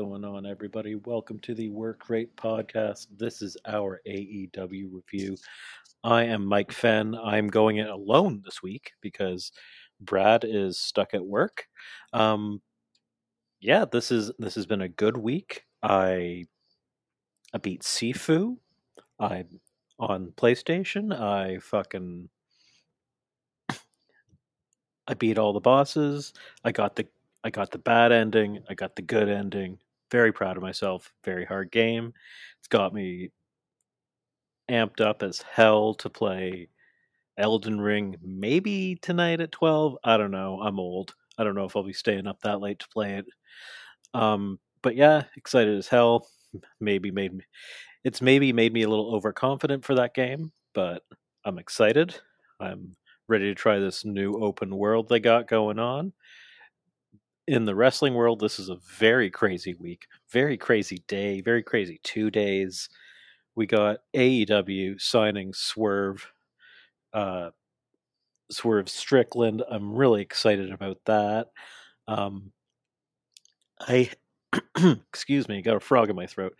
Going on, everybody? Welcome to the Work Rate Podcast. This is our AEW review. I am Mike Fenn. I'm going it alone this week because Brad is stuck at work. Um, yeah, this is this has been a good week. I I beat Sifu. I on PlayStation. I fucking I beat all the bosses. I got the I got the bad ending. I got the good ending. Very proud of myself. Very hard game. It's got me amped up as hell to play Elden Ring maybe tonight at 12. I don't know. I'm old. I don't know if I'll be staying up that late to play it. Um, but yeah, excited as hell. Maybe made me it's maybe made me a little overconfident for that game, but I'm excited. I'm ready to try this new open world they got going on. In the wrestling world, this is a very crazy week, very crazy day, very crazy two days. We got AEW signing Swerve, uh, Swerve Strickland. I'm really excited about that. Um, I, excuse me, got a frog in my throat.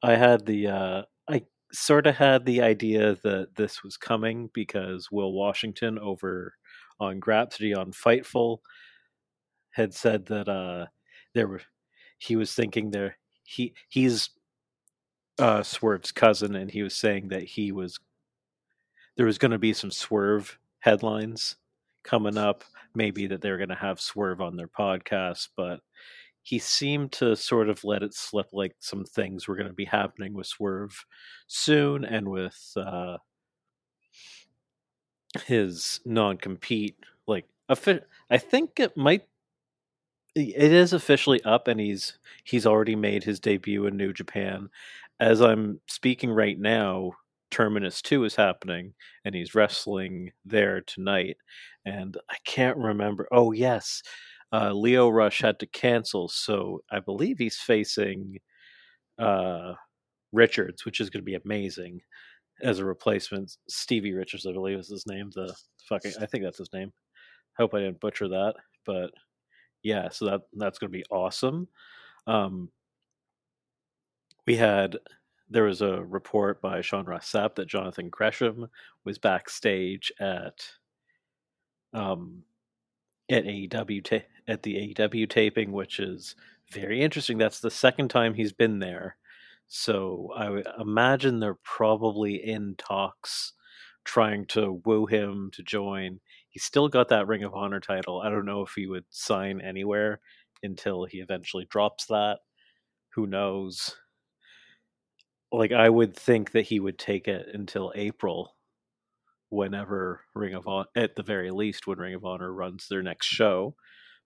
I had the, uh, I sort of had the idea that this was coming because Will Washington over on Grapsody on Fightful had said that uh, there were he was thinking there he he's uh, Swerve's cousin and he was saying that he was there was going to be some Swerve headlines coming up maybe that they're going to have Swerve on their podcast but he seemed to sort of let it slip like some things were going to be happening with Swerve soon and with uh, his non compete. Like, I think it might. It is officially up, and he's he's already made his debut in New Japan. As I'm speaking right now, Terminus 2 is happening, and he's wrestling there tonight. And I can't remember. Oh, yes uh, Lio Rush had to cancel, so I believe he's facing uh, Richards, which is going to be amazing as a replacement. Stevie Richards, I believe, is his name. The fucking, I think that's his name. Hope I didn't butcher that, but yeah, so that that's going to be awesome. Um, we had there was a report by Sean Ross Sapp that Jonathan Gresham was backstage at um, at AEW ta- at the AEW taping, which is very interesting. That's the second time he's been there. So I imagine they're probably in talks trying to woo him to join. He's still got that Ring of Honor title. I don't know if he would sign anywhere until he eventually drops that. Who knows? Like I would think that he would take it until April whenever Ring of Honor, at the very least, when Ring of Honor runs their next show.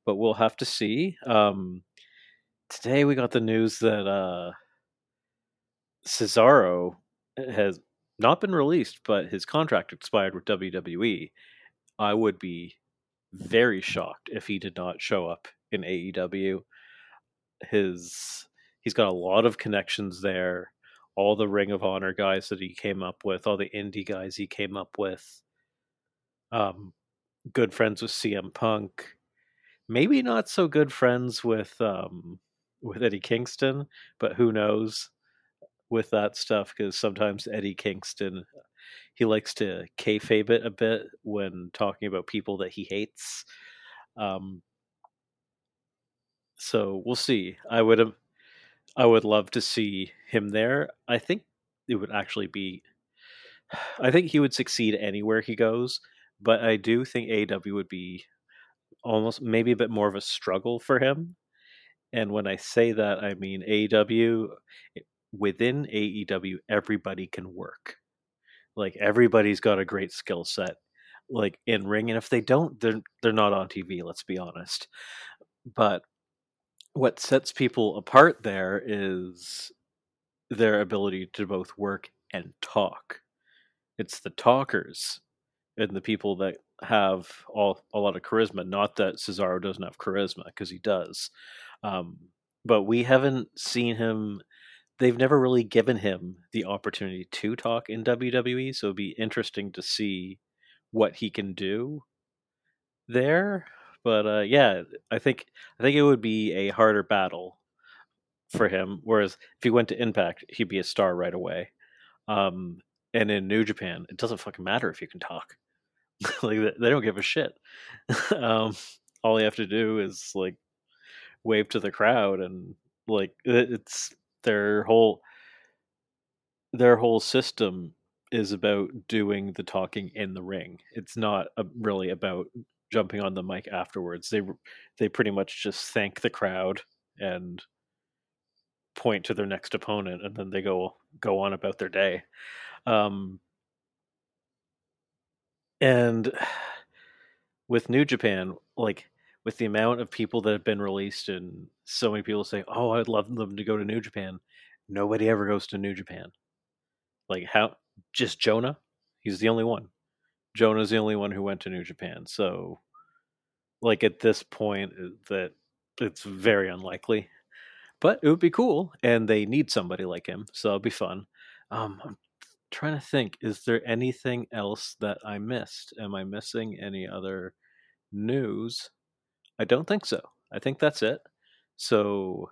But we'll have to see. Um, today we got the news that uh, Cesaro has not been released, but his contract expired with WWE. I would be very shocked if he did not show up in AEW. His he's got a lot of connections there all the Ring of Honor guys that he came up with, all the indie guys he came up with. Um, good friends with CM Punk. Maybe not so good friends with um, with Eddie Kingston, but who knows with that stuff? Because sometimes Eddie Kingston he likes to kayfabe it a bit when talking about people that he hates. Um, so we'll see. I would have I would love to see him there. I think it would actually be. I think he would succeed anywhere he goes, but I do think AW would be almost maybe a bit more of a struggle for him. And when I say that, I mean AEW within AEW, everybody can work. Like everybody's got a great skill set, like in ring, and if they don't, they're they're not on TV. Let's be honest. But what sets people apart there is their ability to both work and talk. It's the talkers and the people that have all a lot of charisma. Not that Cesaro doesn't have charisma because he does, um, but we haven't seen him. They've never really given him the opportunity to talk in WWE, so it'd be interesting to see what he can do there. But uh, yeah, I think I think it would be a harder battle for him. Whereas if he went to Impact, he'd be a star right away. Um, and in New Japan, it doesn't fucking matter if you can talk. like they don't give a shit. um, all you have to do is like wave to the crowd, and like it's their whole their whole system is about doing the talking in the ring. It's not a, really about jumping on the mic afterwards. They they pretty much just thank the crowd and point to their next opponent, and then they go go on about their day. Um, and with New Japan, like with the amount of people that have been released, and so many people say, "Oh, I'd love them to go to New Japan." Nobody ever goes to New Japan. Like how? Just Jonah. He's the only one. Jonah's the only one who went to New Japan. So, like at this point, uh, that it's very unlikely. But it would be cool, and they need somebody like him, so it'll be fun. Um, I'm trying to think: is there anything else that I missed? Am I missing any other news? I don't think so. I think that's it. So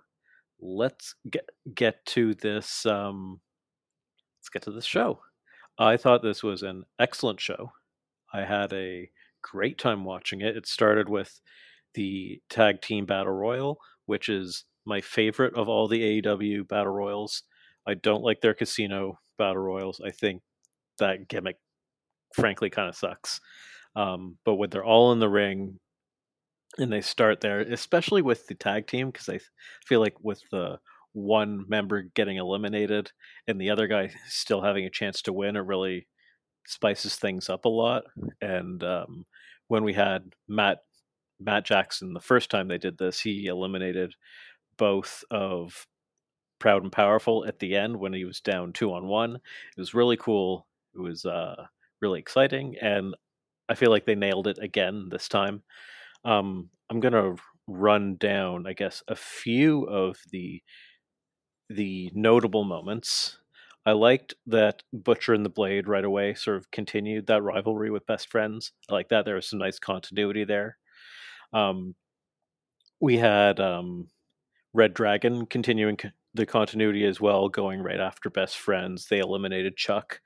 let's get get to this. Um, let's get to this show. I thought this was an excellent show. I had a great time watching it. It started with the tag team battle royal, which is my favorite of all the AEW battle royals. I don't like their casino battle royals. I think that gimmick, frankly, kind of sucks. Um, but when they're all in the ring and they start there, especially with the tag team, because I feel like with the one member getting eliminated and the other guy still having a chance to win, it really spices things up a lot. And um, when we had Matt Matt Jackson the first time they did this, he eliminated both of Proud and Powerful at the end when he was down two on one. It was really cool. It was uh, really exciting, and I feel like they nailed it again this time. Um, I'm gonna run down, I guess, a few of the the notable moments. I liked that Butcher and the Blade right away sort of continued that rivalry with best friends. I like that. There was some nice continuity there. Um, we had um, Red Dragon continuing the continuity as well, going right after best friends. They eliminated Chuck.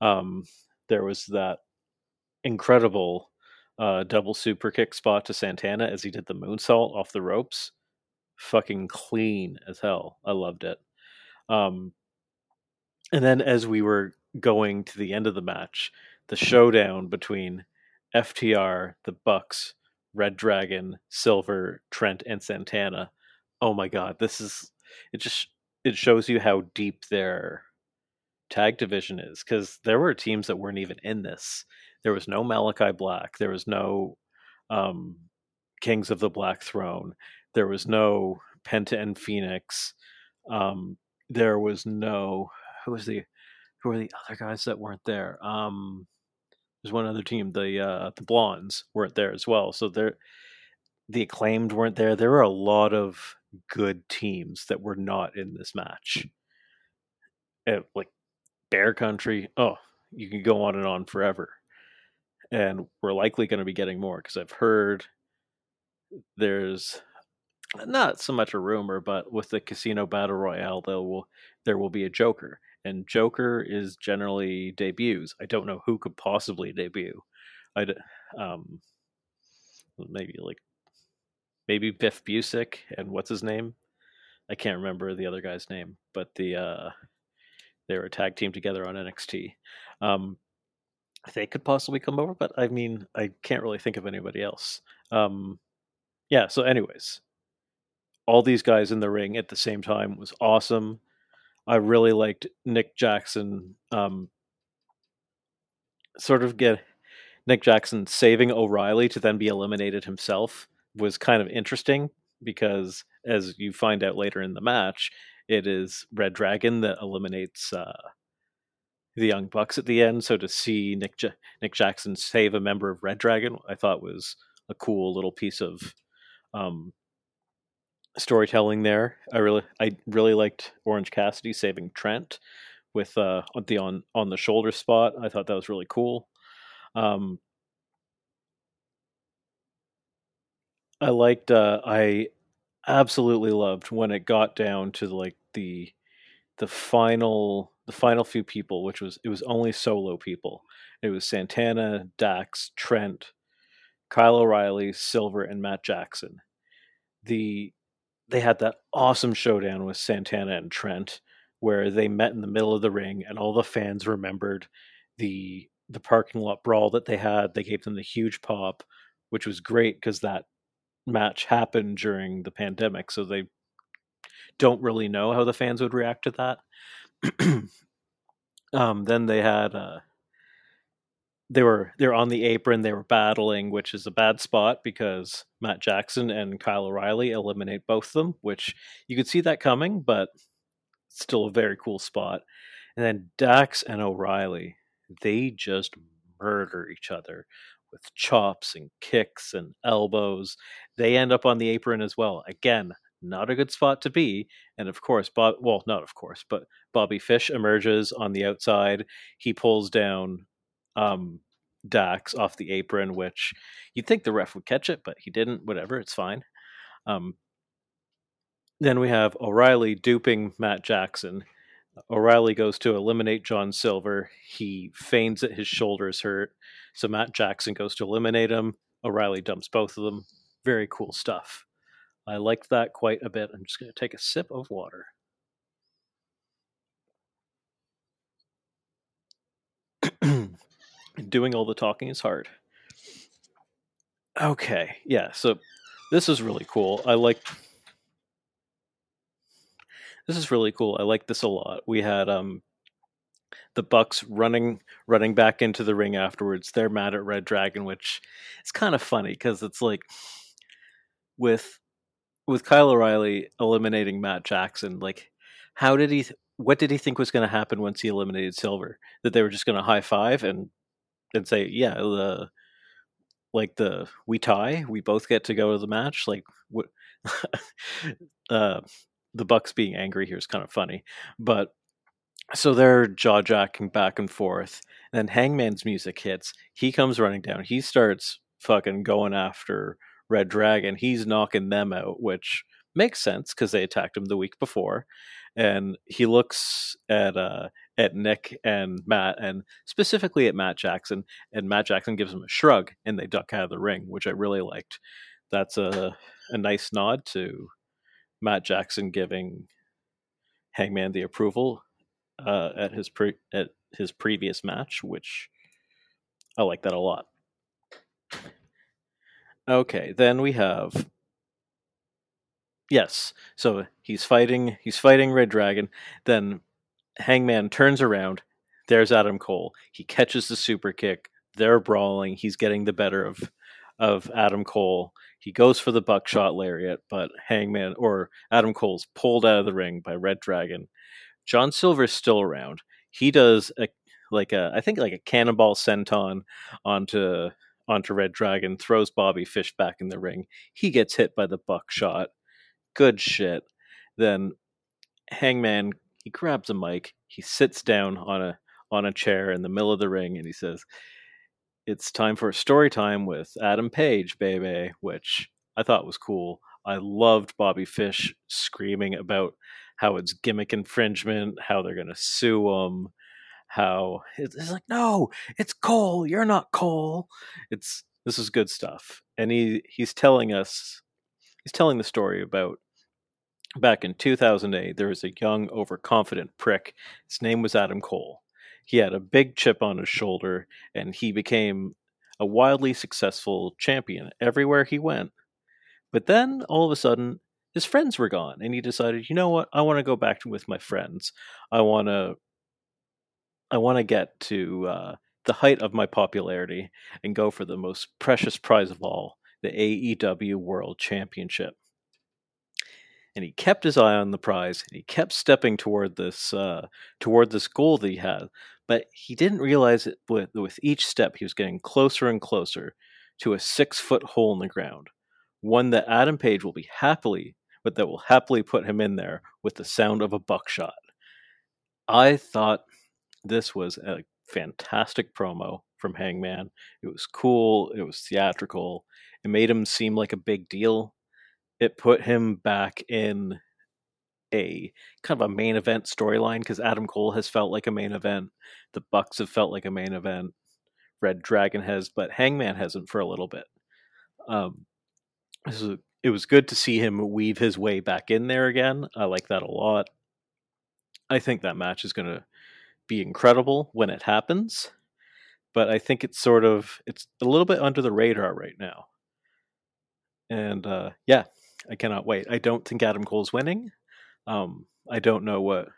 Um, there was that incredible uh, double super kick spot to Santana as he did the moonsault off the ropes fucking clean as hell. I loved it. Um, and then as we were going to the end of the match, the showdown between FTR, the Bucks, Red Dragon, Silver, Trent, and Santana. Oh my god, this is it just it shows you how deep their tag division is because there were teams that weren't even in this. There was no Malakai Black. There was no um, Kings of the Black Throne. There was no Penta and Fénix. Um, there was no who was the who were the other guys that weren't there? Um, there's one other team, the uh, the Blondes weren't there as well. So there, the acclaimed weren't there. There were a lot of good teams that were not in this match. It, like Bear Country, oh, you can go on and on forever. And we're likely going to be getting more because I've heard there's not so much a rumor, but with the casino battle royale, there will there will be a Joker, and Joker is generally debuts. I don't know who could possibly debut. I um maybe like maybe Biff Busick and what's his name? I can't remember the other guy's name, but the uh they were a tag team together on NXT. Um, they could possibly come over, but I mean, I can't really think of anybody else. Um, yeah. So, anyways, all these guys in the ring at the same time was awesome. I really liked Nick Jackson. Um, sort of get Nick Jackson saving O'Reilly to then be eliminated himself was kind of interesting because, as you find out later in the match, it is Red Dragon that eliminates uh, the Young Bucks at the end. So to see Nick Nick Jackson save a member of Red Dragon, I thought was a cool little piece of um, storytelling there. I really I really liked Orange Cassidy saving Trent with uh the on on the shoulder spot. I thought that was really cool. Um I liked uh I absolutely loved when it got down to like the the final the final few people, which was it was only solo people. It was Santana, Dax, Trent, Kyle O'Reilly, Silver, and Matt Jackson. The they had that awesome showdown with Santana and Trent, where they met in the middle of the ring, and all the fans remembered the the parking lot brawl that they had. They gave them the huge pop, which was great because that match happened during the pandemic, so they don't really know how the fans would react to that. um, then they had uh, they were they were on the apron, they were battling, which is a bad spot because Matt Jackson and Kyle O'Reilly eliminate both of them, which you could see that coming, but still a very cool spot. And then Dax and O'Reilly, they just murder each other with chops and kicks and elbows. They end up on the apron as well. Again, not a good spot to be. And of course, Bob, well, not of course, but Bobby Fish emerges on the outside. He pulls down um, Dax off the apron, which you'd think the ref would catch it, but he didn't. Whatever, it's fine. Um, then we have O'Reilly duping Matt Jackson. O'Reilly goes to eliminate John Silver. He feigns that his shoulder's hurt. So Matt Jackson goes to eliminate him. O'Reilly dumps both of them. Very cool stuff. I liked that quite a bit. I'm just going to take a sip of water. Doing all the talking is hard. Okay, yeah, so this is really cool. I like this is really cool. I like this a lot. We had um the Bucks running running back into the ring afterwards. They're mad at Red Dragon, which is kind of funny because it's like with with Kyle O'Reilly eliminating Matt Jackson, like how did he? What did he think was going to happen once he eliminated Silver? That they were just going to high five and and say, yeah, the like the we tie, we both get to go to the match. Like what? uh, the Bucks being angry here is kind of funny, but so they're jaw jacking back and forth. And then Hangman's music hits. He comes running down. He starts fucking going after Red Dragon. He's knocking them out, which makes sense because they attacked him the week before. And he looks at uh, at Nick and Matt, and specifically at Matt Jackson. And Matt Jackson gives him a shrug, and they duck out of the ring, which I really liked. That's a a nice nod to Matt Jackson giving Hangman the approval uh, at his pre- at his previous match, which I like that a lot. Okay, then we have yes. So he's fighting. He's fighting Red Dragon. Then Hangman turns around. There's Adam Cole. He catches the super kick. They're brawling. He's getting the better of of Adam Cole. He goes for the buckshot lariat, but Hangman or Adam Cole's pulled out of the ring by Red Dragon. John Silver's still around. He does a like a I think like a cannonball senton onto onto Red Dragon, throws Bobby Fish back in the ring. He gets hit by the buckshot. Good shit. Then Hangman he grabs a mic, he sits down on a on a chair in the middle of the ring, and he says, "It's time for a story time with Adam Page, baby," which I thought was cool. I loved Bobby Fish screaming about how it's gimmick infringement, how they're going to sue him, how it's like, no, it's Cole. You're not Cole. It's this is good stuff, and he he's telling us, he's telling the story about back in 2008. There was a young, overconfident prick. His name was Adam Cole. He had a big chip on his shoulder, and he became a wildly successful champion everywhere he went. But then all of a sudden, his friends were gone, and he decided, you know what? I want to go back with my friends. I want to I want to get to uh, the height of my popularity and go for the most precious prize of all, the AEW World Championship. And he kept his eye on the prize, and he kept stepping toward this uh, toward this goal that he had. But he didn't realize it. With, with each step, he was getting closer and closer to a six foot hole in the ground, one that Adam Page will be happily, but that will happily put him in there with the sound of a buckshot. I thought this was a fantastic promo from Hangman. It was cool. It was theatrical. It made him seem like a big deal. it put him back in a kind of a main event storyline because Adam Cole has felt like a main event, the Bucks have felt like a main event, Red Dragon has, but Hangman hasn't for a little bit. Um, it was good to see him weave his way back in there again. I like that a lot. I think that match is going to be incredible when it happens, but I think it's sort of it's a little bit under the radar right now. And uh, yeah, I cannot wait. I don't think Adam Cole's winning. Um, I don't know what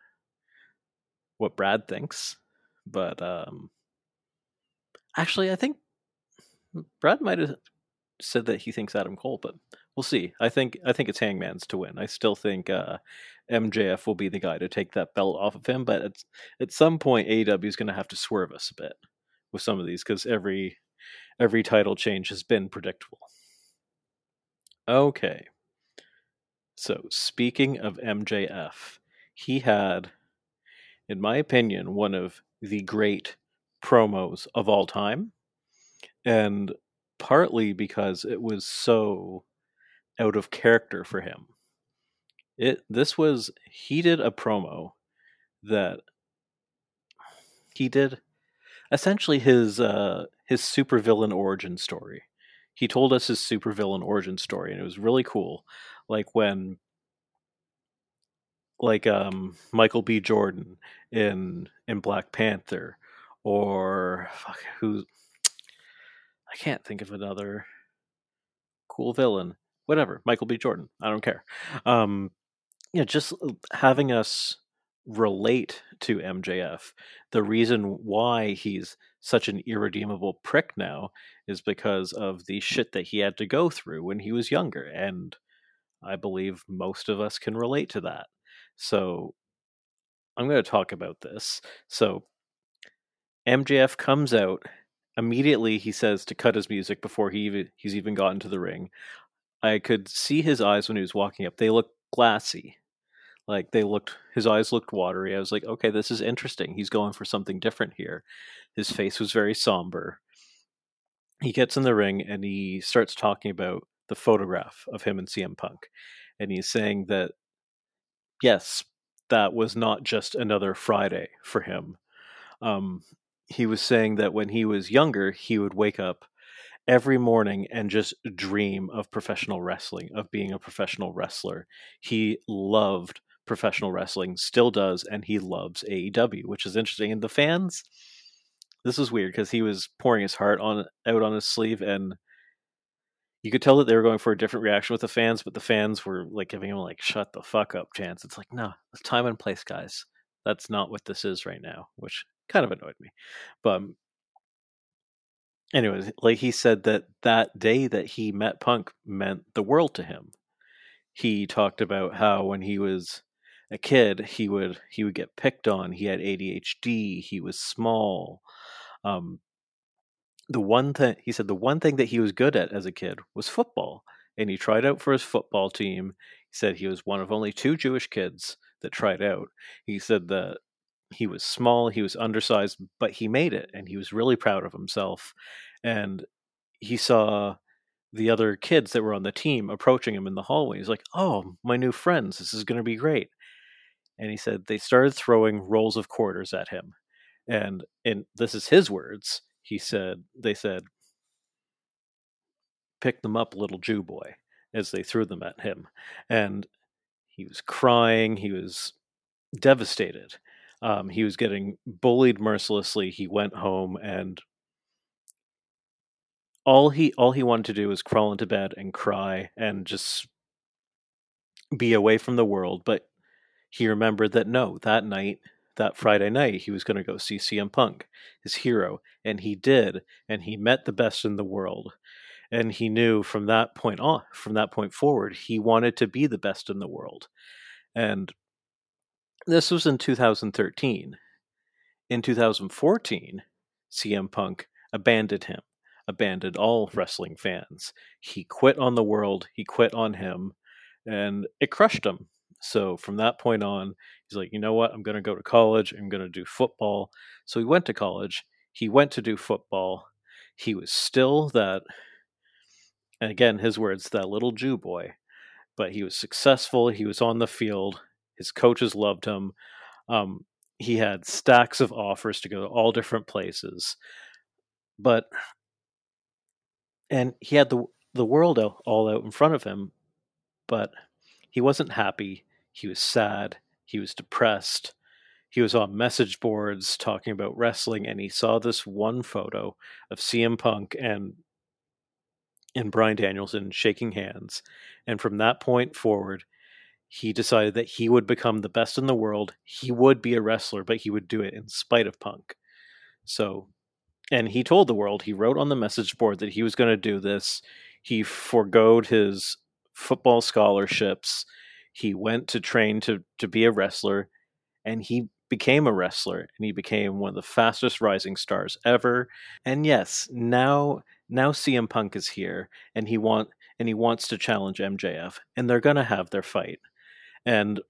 what Brad thinks, but um, actually, I think Brad might have said that he thinks Adam Cole, but we'll see. I think I think it's Hangman's to win. I still think uh, MJF will be the guy to take that belt off of him, but at at some point, AEW is going to have to swerve us a bit with some of these because every every title change has been predictable. Okay. So, speaking of MJF, he had, in my opinion, one of the great promos of all time. And partly because it was so out of character for him. It this was he did a promo that he did essentially his uh his supervillain origin story. He told us his supervillain origin story and it was really cool like when like um Michael B. Jordan in in Black Panther or fuck, who I can't think of another cool villain. Whatever, Michael B. Jordan. I don't care. Um yeah, just uh, having us relate to MJF. The reason why he's such an irredeemable prick now is because of the shit that he had to go through when he was younger and I believe most of us can relate to that. So I'm going to talk about this. So MJF comes out immediately. He says to cut his music before he even, he's even gotten to the ring. I could see his eyes when he was walking up. They looked glassy. Like they looked, his eyes looked watery. I was like, okay, this is interesting. He's going for something different here. His face was very somber. He gets in the ring and he starts talking about the photograph of him and CM Punk. And he's saying that, yes, that was not just another Friday for him. Um, he was saying that when he was younger, he would wake up every morning and just dream of professional wrestling, of being a professional wrestler. He loved professional wrestling, still does, and he loves AEW, which is interesting. And the fans, this was weird because he was pouring his heart on out on his sleeve, and you could tell that they were going for a different reaction with the fans, but the fans were like giving him like "shut the fuck up" chance. It's like, no, it's time and place, guys. That's not what this is right now, which kind of annoyed me. But um, anyways, like he said that that day that he met Punk meant the world to him. He talked about how when he was a kid, he would he would get picked on. He had ADHD. He was small. Um, the one thing he said the one thing that he was good at as a kid was football and he tried out for his football team he said he was one of only two jewish kids that tried out he said that he was small he was undersized but he made it and he was really proud of himself and he saw the other kids that were on the team approaching him in the hallway he's like oh my new friends this is going to be great and he said they started throwing rolls of quarters at him and and this is his words he said they said pick them up little jew boy as they threw them at him and he was crying he was devastated um, he was getting bullied mercilessly he went home and all he all he wanted to do was crawl into bed and cry and just be away from the world but he remembered that no that night that Friday night he was going to go see CM Punk, his hero, and he did, and he met the best in the world. And he knew from that point on, from that point forward, he wanted to be the best in the world. And this was in 2013. In 2014, CM Punk abandoned him, abandoned all wrestling fans. He quit on the world, he quit on him, and it crushed him so from that point on, he's like, you know what? I'm going to go to college. I'm going to do football. So he went to college. He went to do football. He was still that, and again, his words, that little Jew boy. but he was successful. He was on the field. His coaches loved him. Um, he had stacks of offers to go to all different places, but and he had the the world all out in front of him, but he wasn't happy. He was sad. He was depressed. He was on message boards talking about wrestling, and he saw this one photo of CM Punk and and Bryan Danielson shaking hands. And from that point forward, he decided that he would become the best in the world. He would be a wrestler, but he would do it in spite of Punk. So, and he told the world, he wrote on the message board that he was going to do this. He foregoed his football scholarships. He went to train to, to be a wrestler, and he became a wrestler and he became one of the fastest rising stars ever. And yes, now now CM Punk is here and he want and he wants to challenge MJF and they're going to have their fight. And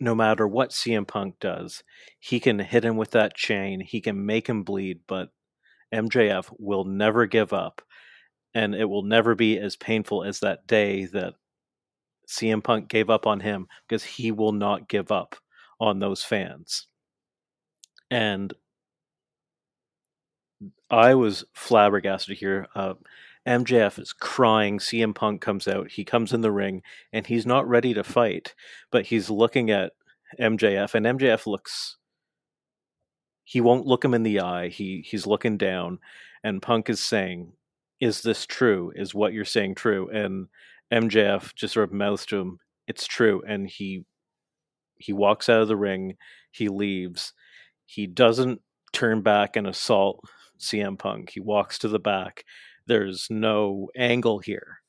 no matter what CM Punk does, he can hit him with that chain, he can make him bleed, but MJF will never give up. And it will never be as painful as that day that CM Punk gave up on him because he will not give up on those fans. And I was flabbergasted here. Uh, MJF is crying. CM Punk comes out. He comes in the ring and he's not ready to fight, but he's looking at MJF, and MJF looks. He won't look him in the eye. He he's looking down, and Punk is saying, "Is this true? Is what you're saying true?" And MJF just sort of mouths to him, "It's true," and he he walks out of the ring. He leaves. He doesn't turn back and assault CM Punk. He walks to the back. There's no angle here.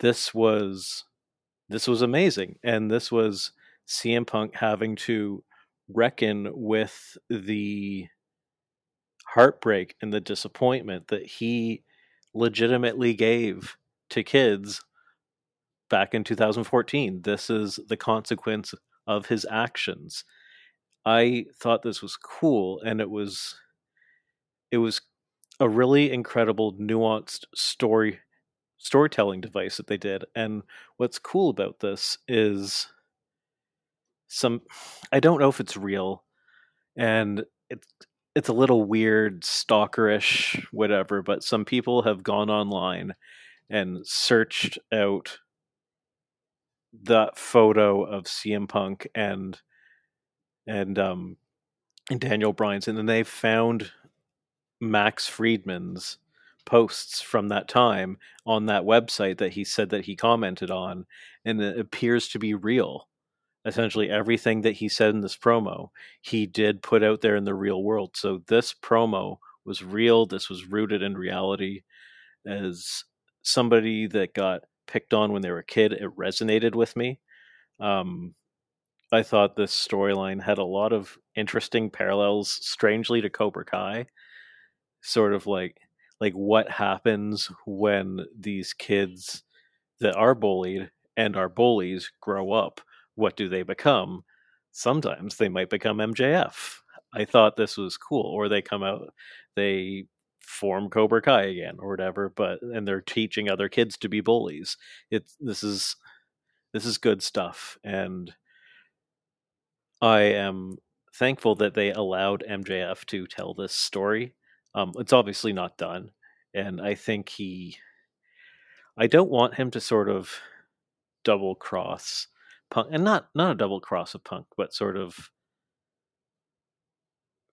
This was this was amazing and this was CM Punk having to reckon with the heartbreak and the disappointment that he legitimately gave to kids back in 2014. This is the consequence of his actions. I thought this was cool and it was it was a really incredible nuanced story storytelling device that they did and what's cool about this is some i don't know if it's real and it's it's a little weird stalkerish whatever but some people have gone online and searched out that photo of CM Punk and and um and Daniel Bryan's and then they found Max Friedman's posts from that time on that website that he said that he commented on, and it appears to be real. Essentially, everything that he said in this promo, he did put out there in the real world. So, this promo was real. This was rooted in reality. As somebody that got picked on when they were a kid, it resonated with me. Um, I thought this storyline had a lot of interesting parallels, strangely, to Cobra Kai sort of like like what happens when these kids that are bullied and are bullies grow up? What do they become? Sometimes they might become mjf i thought this was cool or they come out they form cobra kai again or whatever but and they're teaching other kids to be bullies. It's this is this is good stuff and i am thankful that they allowed mjf to tell this story um, it's obviously not done, and I think he. I don't want him to sort of double cross Punk, and not not a double cross of Punk, but sort of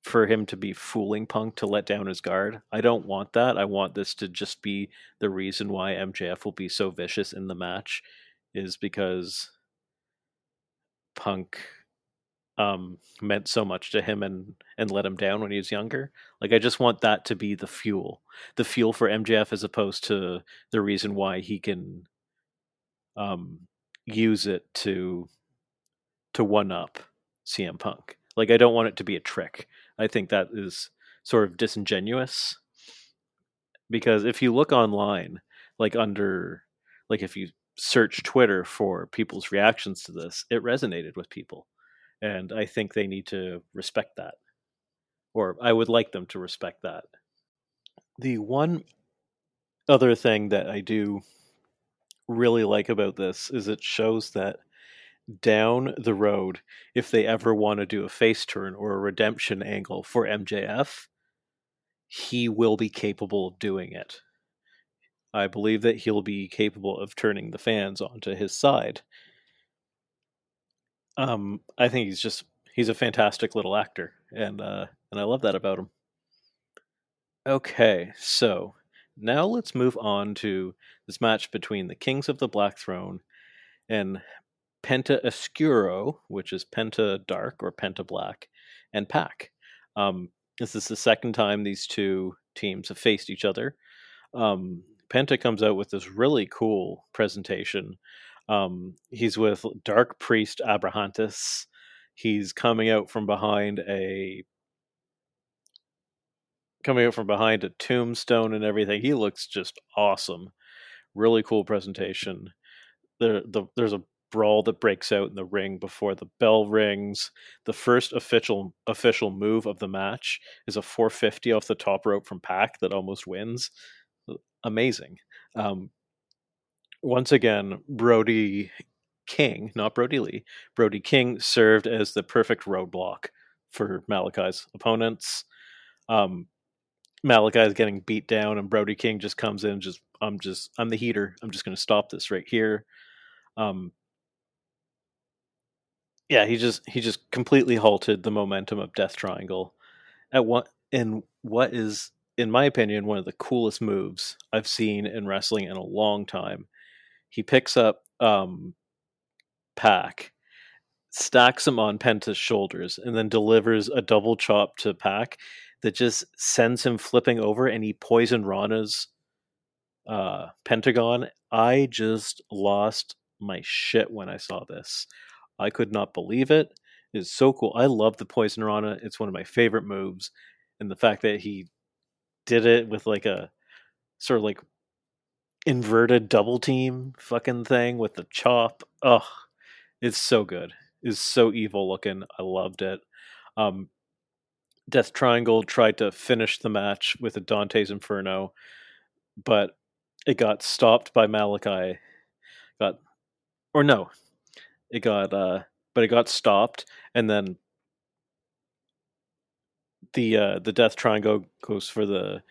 for him to be fooling Punk to let down his guard. I don't want that. I want this to just be the reason why MJF will be so vicious in the match, is because Punk um, meant so much to him and and let him down when he was younger. Like I just want that to be the fuel, the fuel for MJF as opposed to the reason why he can um, use it to to one up CM Punk. Like I don't want it to be a trick. I think that is sort of disingenuous because if you look online, like under like if you search Twitter for people's reactions to this, it resonated with people and I think they need to respect that, or I would like them to respect that. The one other thing that I do really like about this is it shows that down the road, if they ever want to do a face turn or a redemption angle for MJF, he will be capable of doing it. I believe that he'll be capable of turning the fans onto his side. Um, I think he's just he's a fantastic little actor, and uh, and I love that about him. Okay, so now let's move on to this match between the Kings of the Black Throne and Penta Oscuro, which is Penta Dark or Penta Black, and Pac. Um, this is the second time these two teams have faced each other. Um, Penta comes out with this really cool presentation. Um, he's with Dark Priest Abrahantes. He's coming out from behind a coming out from behind a tombstone and everything. He looks just awesome. Really cool presentation. There, the, there's a brawl that breaks out in the ring before the bell rings. The first official official move of the match is a 450 off the top rope from Pac that almost wins. Amazing. Um, once again, Brody King, not Brodie Lee, Brody King served as the perfect roadblock for Malakai's opponents. Um, Malakai is getting beat down, and Brody King just comes in. Just I'm just I'm the heater. I'm just going to stop this right here. Um, yeah, he just he just completely halted the momentum of Death Triangle at what in what is in my opinion one of the coolest moves I've seen in wrestling in a long time. He picks up um Pac, stacks him on Penta's shoulders, and then delivers a double chop to Pac that just sends him flipping over and he poison Rana's uh pentagon. I just lost my shit when I saw this. I could not believe it. It's so cool. I love the poison rana. It's one of my favorite moves, and the fact that he did it with like a sort of like inverted double team fucking thing with the chop. Ugh, it's so good. It's so evil looking. I loved it. Um, Death Triangle tried to finish the match with a Dante's Inferno, but it got stopped by Malakai. Got or no, it got uh but it got stopped and then the uh the death triangle goes for the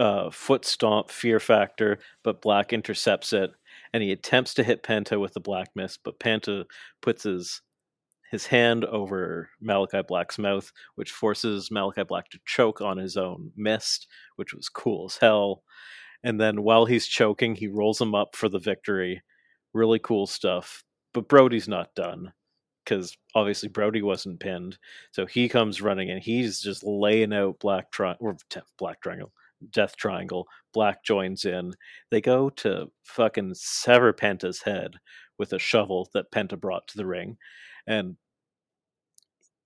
uh foot stomp fear factor but black intercepts it and he attempts to hit penta with the black mist but penta puts his his hand over Malakai Black's mouth, which forces Malachi Black to choke on his own mist, which was cool as hell. And then while he's choking, he rolls him up for the victory. Really cool stuff but Brody's not done because obviously Brody wasn't pinned. So he comes running and he's just laying out Black Tri- or Black Triangle, Death Triangle. Black joins in. They go to fucking sever Penta's head with a shovel that Penta brought to the ring, and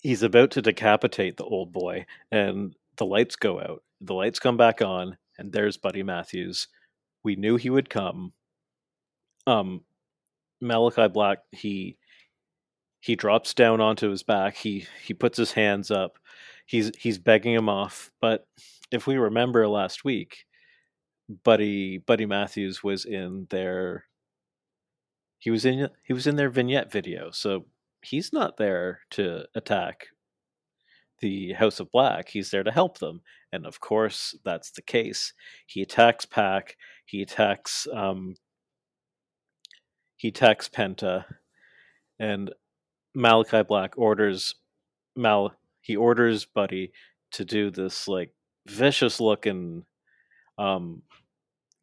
he's about to decapitate the old boy. And the lights go out. The lights come back on, and there's Buddy Matthews. We knew he would come. Um, Malakai Black he he drops down onto his back. He he puts his hands up. He's he's begging him off. But if we remember last week, Buddy Buddy Matthews was in their he was in he was in their vignette video. So he's not there to attack the House of Black. He's there to help them. And of course, that's the case. He attacks Pac. He attacks um, he texts Penta, and Malakai Black orders Mal. He orders Buddy to do this like vicious looking um,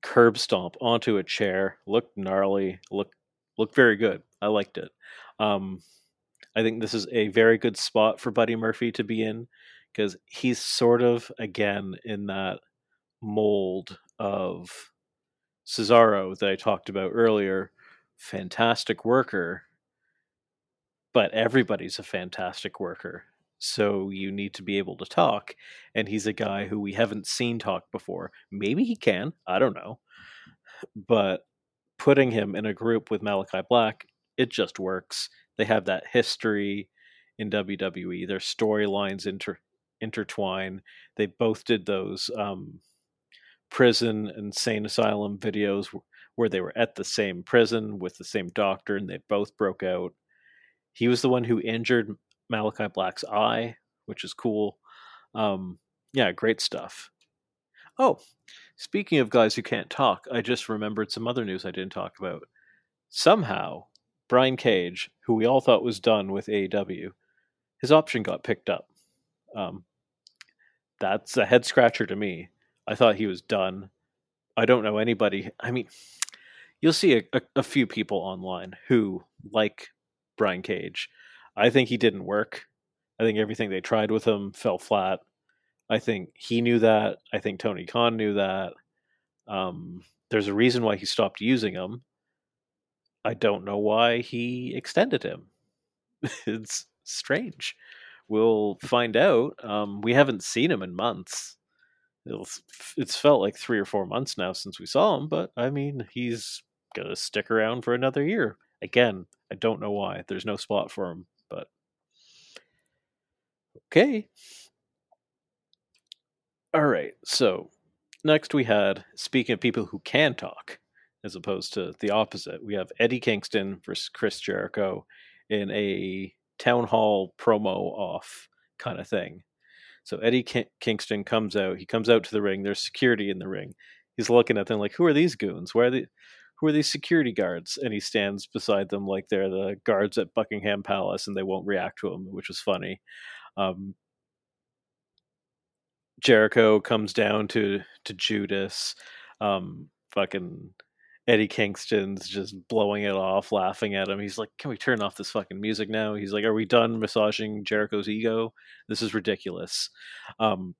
curb stomp onto a chair. Looked gnarly. Look looked very good. I liked it. Um, I think this is a very good spot for Buddy Murphy to be in because he's sort of again in that mold of Cesaro that I talked about earlier, fantastic worker, but everybody's a fantastic worker. So you need to be able to talk. And he's a guy who we haven't seen talk before. Maybe he can. I don't know. But putting him in a group with Malakai Black, it just works. They have that history in WWE. Their storylines inter- intertwine. They both did those um, prison and sane asylum videos where they were at the same prison with the same doctor and they both broke out. He was the one who injured Malakai Black's eye, which is cool. Um, yeah, great stuff. Oh, speaking of guys who can't talk, I just remembered some other news I didn't talk about. Somehow, Brian Cage, who we all thought was done with AEW, his option got picked up. Um, that's a head scratcher to me. I thought he was done. I don't know anybody. I mean, you'll see a, a, a few people online who like Brian Cage. I think he didn't work. I think everything they tried with him fell flat. I think he knew that. I think Tony Khan knew that. Um, there's a reason why he stopped using him. I don't know why he extended him. it's strange. We'll find out. Um, we haven't seen him in months. It's, it's felt like three or four months now since we saw him, but I mean, he's gonna stick around for another year. Again, I don't know why. There's no spot for him, but okay. All right. So next we had speaking of people who can talk, as opposed to the opposite. We have Eddie Kingston versus Chris Jericho in a town hall promo off kind of thing. So Eddie Kingston comes out. He comes out to the ring. There's security in the ring. He's looking at them like, "Who are these goons? Where are they? Who are these security guards?" And he stands beside them like they're the guards at Buckingham Palace, and they won't react to him, which was funny. Um, Jericho comes down to to Judas. Um, fucking Eddie Kingston's just blowing it off, laughing at him. He's like, "Can we turn off this fucking music now?" He's like, "Are we done massaging Jericho's ego? This is ridiculous." Um,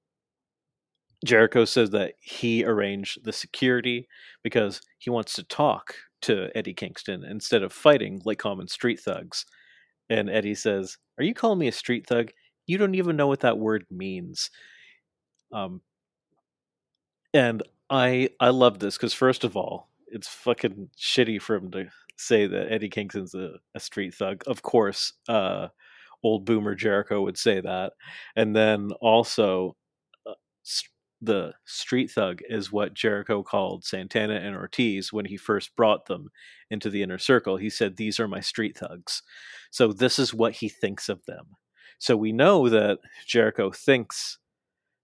Jericho says that he arranged the security because he wants to talk to Eddie Kingston instead of fighting like common street thugs. And Eddie says, "Are you calling me a street thug? You don't even know what that word means." Um, and I I love this because first of all, it's fucking shitty for him to say that Eddie Kingston's a, a street thug. Of course, uh, old boomer Jericho would say that, and then also uh, the street thug is what Jericho called Santana and Ortiz when he first brought them into the inner circle. He said, "These are my street thugs." So this is what he thinks of them. So we know that Jericho thinks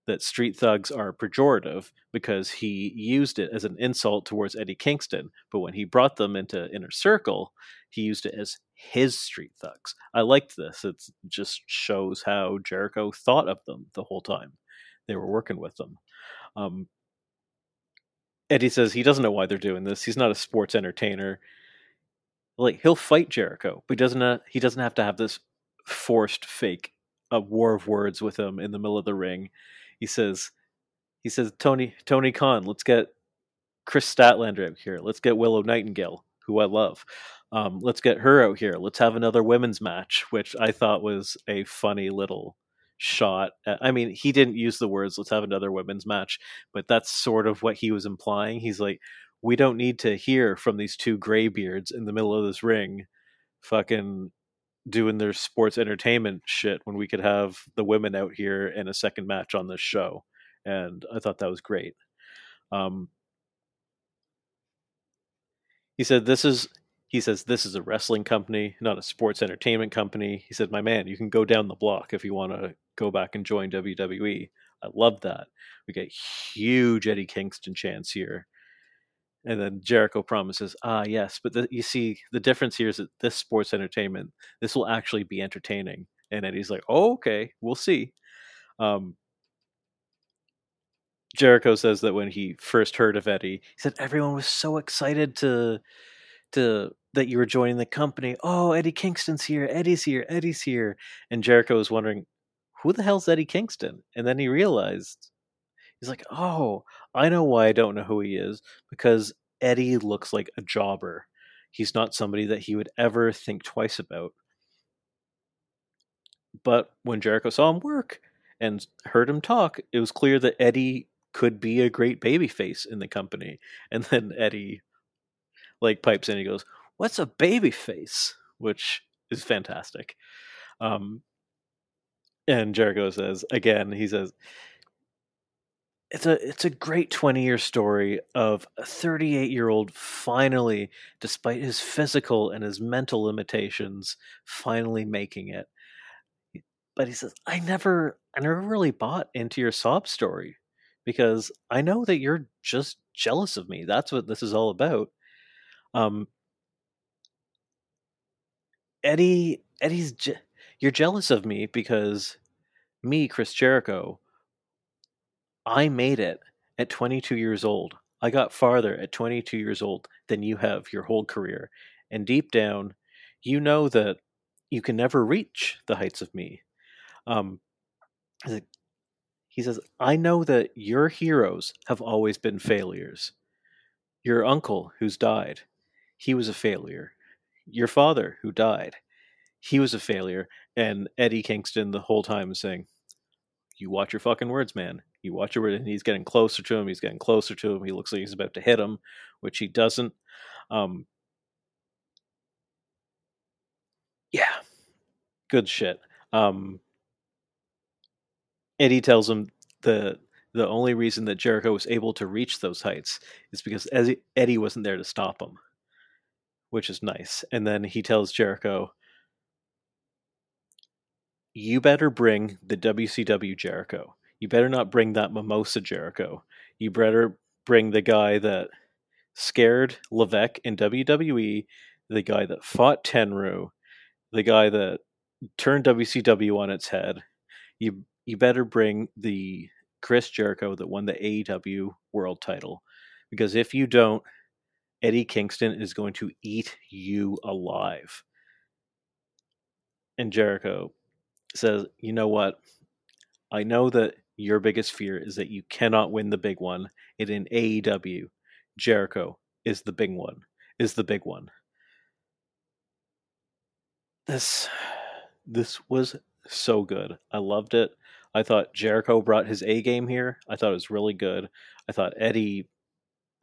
that street thugs are pejorative because he used it as an insult towards Eddie Kingston. But when he brought them into Inner Circle, he used it as his street thugs. I liked this. It just shows how Jericho thought of them the whole time they were working with them. Um, Eddie says he doesn't know why they're doing this. He's not a sports entertainer. Like he'll fight Jericho, but he doesn't. Uh, he doesn't have to have this forced fake a war of words with him in the middle of the ring he says he says Tony Tony Khan, let's get Kris Statlander out here. Let's get Willow Nightingale, who I love. Um, let's get her out here. Let's have another women's match, which I thought was a funny little shot. I mean, he didn't use the words "let's have another women's match," but that's sort of what he was implying. He's like, we don't need to hear from these two graybeards in the middle of this ring, fucking doing their sports entertainment shit when we could have the women out here in a second match on this show. And I thought that was great. Um, he said, This is. He says, This is a wrestling company, not a sports entertainment company. He said, My man, you can go down the block if you want to go back and join WWE. I love that. We get huge Eddie Kingston chance here. And then Jericho promises, ah, yes, but the, you see, the difference here is that this sports entertainment, this will actually be entertaining. And Eddie's like, oh, okay, we'll see. Um, Jericho says that when he first heard of Eddie, he said everyone was so excited to to that you were joining the company. Oh, Eddie Kingston's here, Eddie's here, Eddie's here. And Jericho was wondering, who the hell's Eddie Kingston? And then he realized he's like, "Oh, I know why I don't know who he is because Eddie looks like a jobber. He's not somebody that he would ever think twice about." But when Jericho saw him work and heard him talk, it was clear that Eddie could be a great babyface in the company. And then Eddie like pipes in and he goes, "What's a baby face? which is fantastic. Um, and Jericho says again, he says, it's a it's a great 20 year story of a 38 year old finally despite his physical and his mental limitations finally making it but he says i never i never really bought into your sob story because i know that you're just jealous of me that's what this is all about um eddie eddie's je- you're jealous of me because me chris jericho I made it at 22 years old. I got farther at 22 years old than you have your whole career. And deep down, you know that you can never reach the heights of me. Um, he says, I know that your heroes have always been failures. Your uncle, who's died, he was a failure. Your father, who died, he was a failure. And Eddie Kingston, the whole time, is saying, You watch your fucking words, man. You watch it, and he's getting closer to him. He's getting closer to him. He looks like he's about to hit him, which he doesn't. Um, yeah, good shit. Um, Eddie tells him the the only reason that Jericho was able to reach those heights is because Eddie wasn't there to stop him, which is nice. And then he tells Jericho, "You better bring the WCW Jericho you better not bring that mimosa Jericho. You better bring the guy that scared Levesque in WWE, the guy that fought Tenryu, the guy that turned WCW on its head. You you better bring the Chris Jericho that won the AEW World Title, because if you don't, Eddie Kingston is going to eat you alive. And Jericho says, "You know what? I know that your biggest fear is that you cannot win the big one. And in AEW, Jericho is the big one. Is the big one. This this was so good. I loved it. I thought Jericho brought his A game here. I thought it was really good. I thought Eddie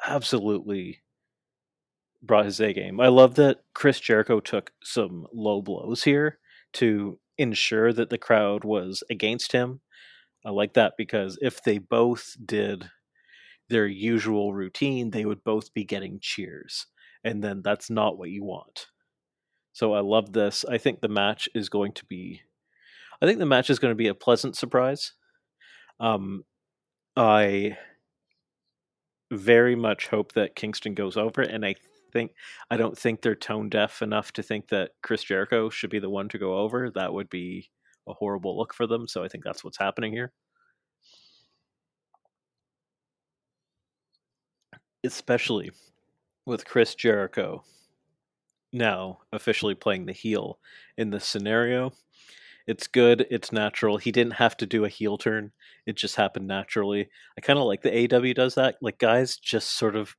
absolutely brought his A game. I love that Chris Jericho took some low blows here to ensure that the crowd was against him I like that because if they both did their usual routine, they would both be getting cheers. And then that's not what you want. So I love this. I think the match is going to be I think the match is going to be a pleasant surprise. Um I very much hope that Kingston goes over and I think I don't think they're tone deaf enough to think that Chris Jericho should be the one to go over. That would be a horrible look for them. So I think that's what's happening here. Especially with Chris Jericho now officially playing the heel in this scenario. It's good, it's natural. He didn't have to do a heel turn. It just happened naturally. I kind of like the AW does that. Like guys just sort of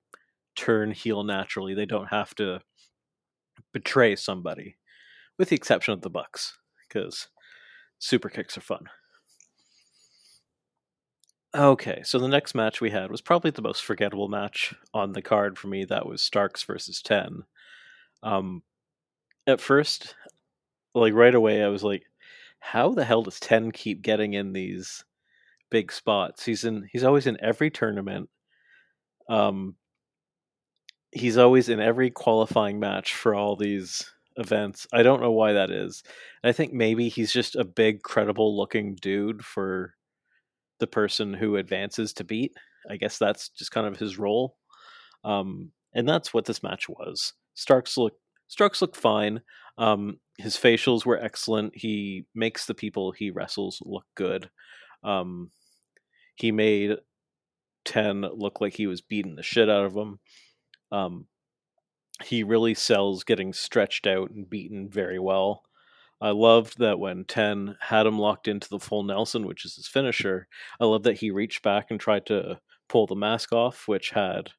turn heel naturally. They don't have to betray somebody with the exception of the Bucks cuz super kicks are fun. Okay, so the next match we had was probably the most forgettable match on the card for me. That was Starks versus Ten. Um, at first, like right away, I was like, "How the hell does Ten keep getting in these big spots? He's in. He's always in every tournament. Um, he's always in every qualifying match for all these events. I don't know why that is. I think maybe he's just a big, credible looking dude for the person who advances to beat. I guess that's just kind of his role. Um, and that's what this match was. Starks look Starks look fine. Um, his facials were excellent. He makes the people he wrestles look good. Um, he made Ten look like he was beating the shit out of him. Um, he really sells getting stretched out and beaten very well. I loved that when Ten had him locked into the full Nelson, which is his finisher, I love that he reached back and tried to pull the mask off, which had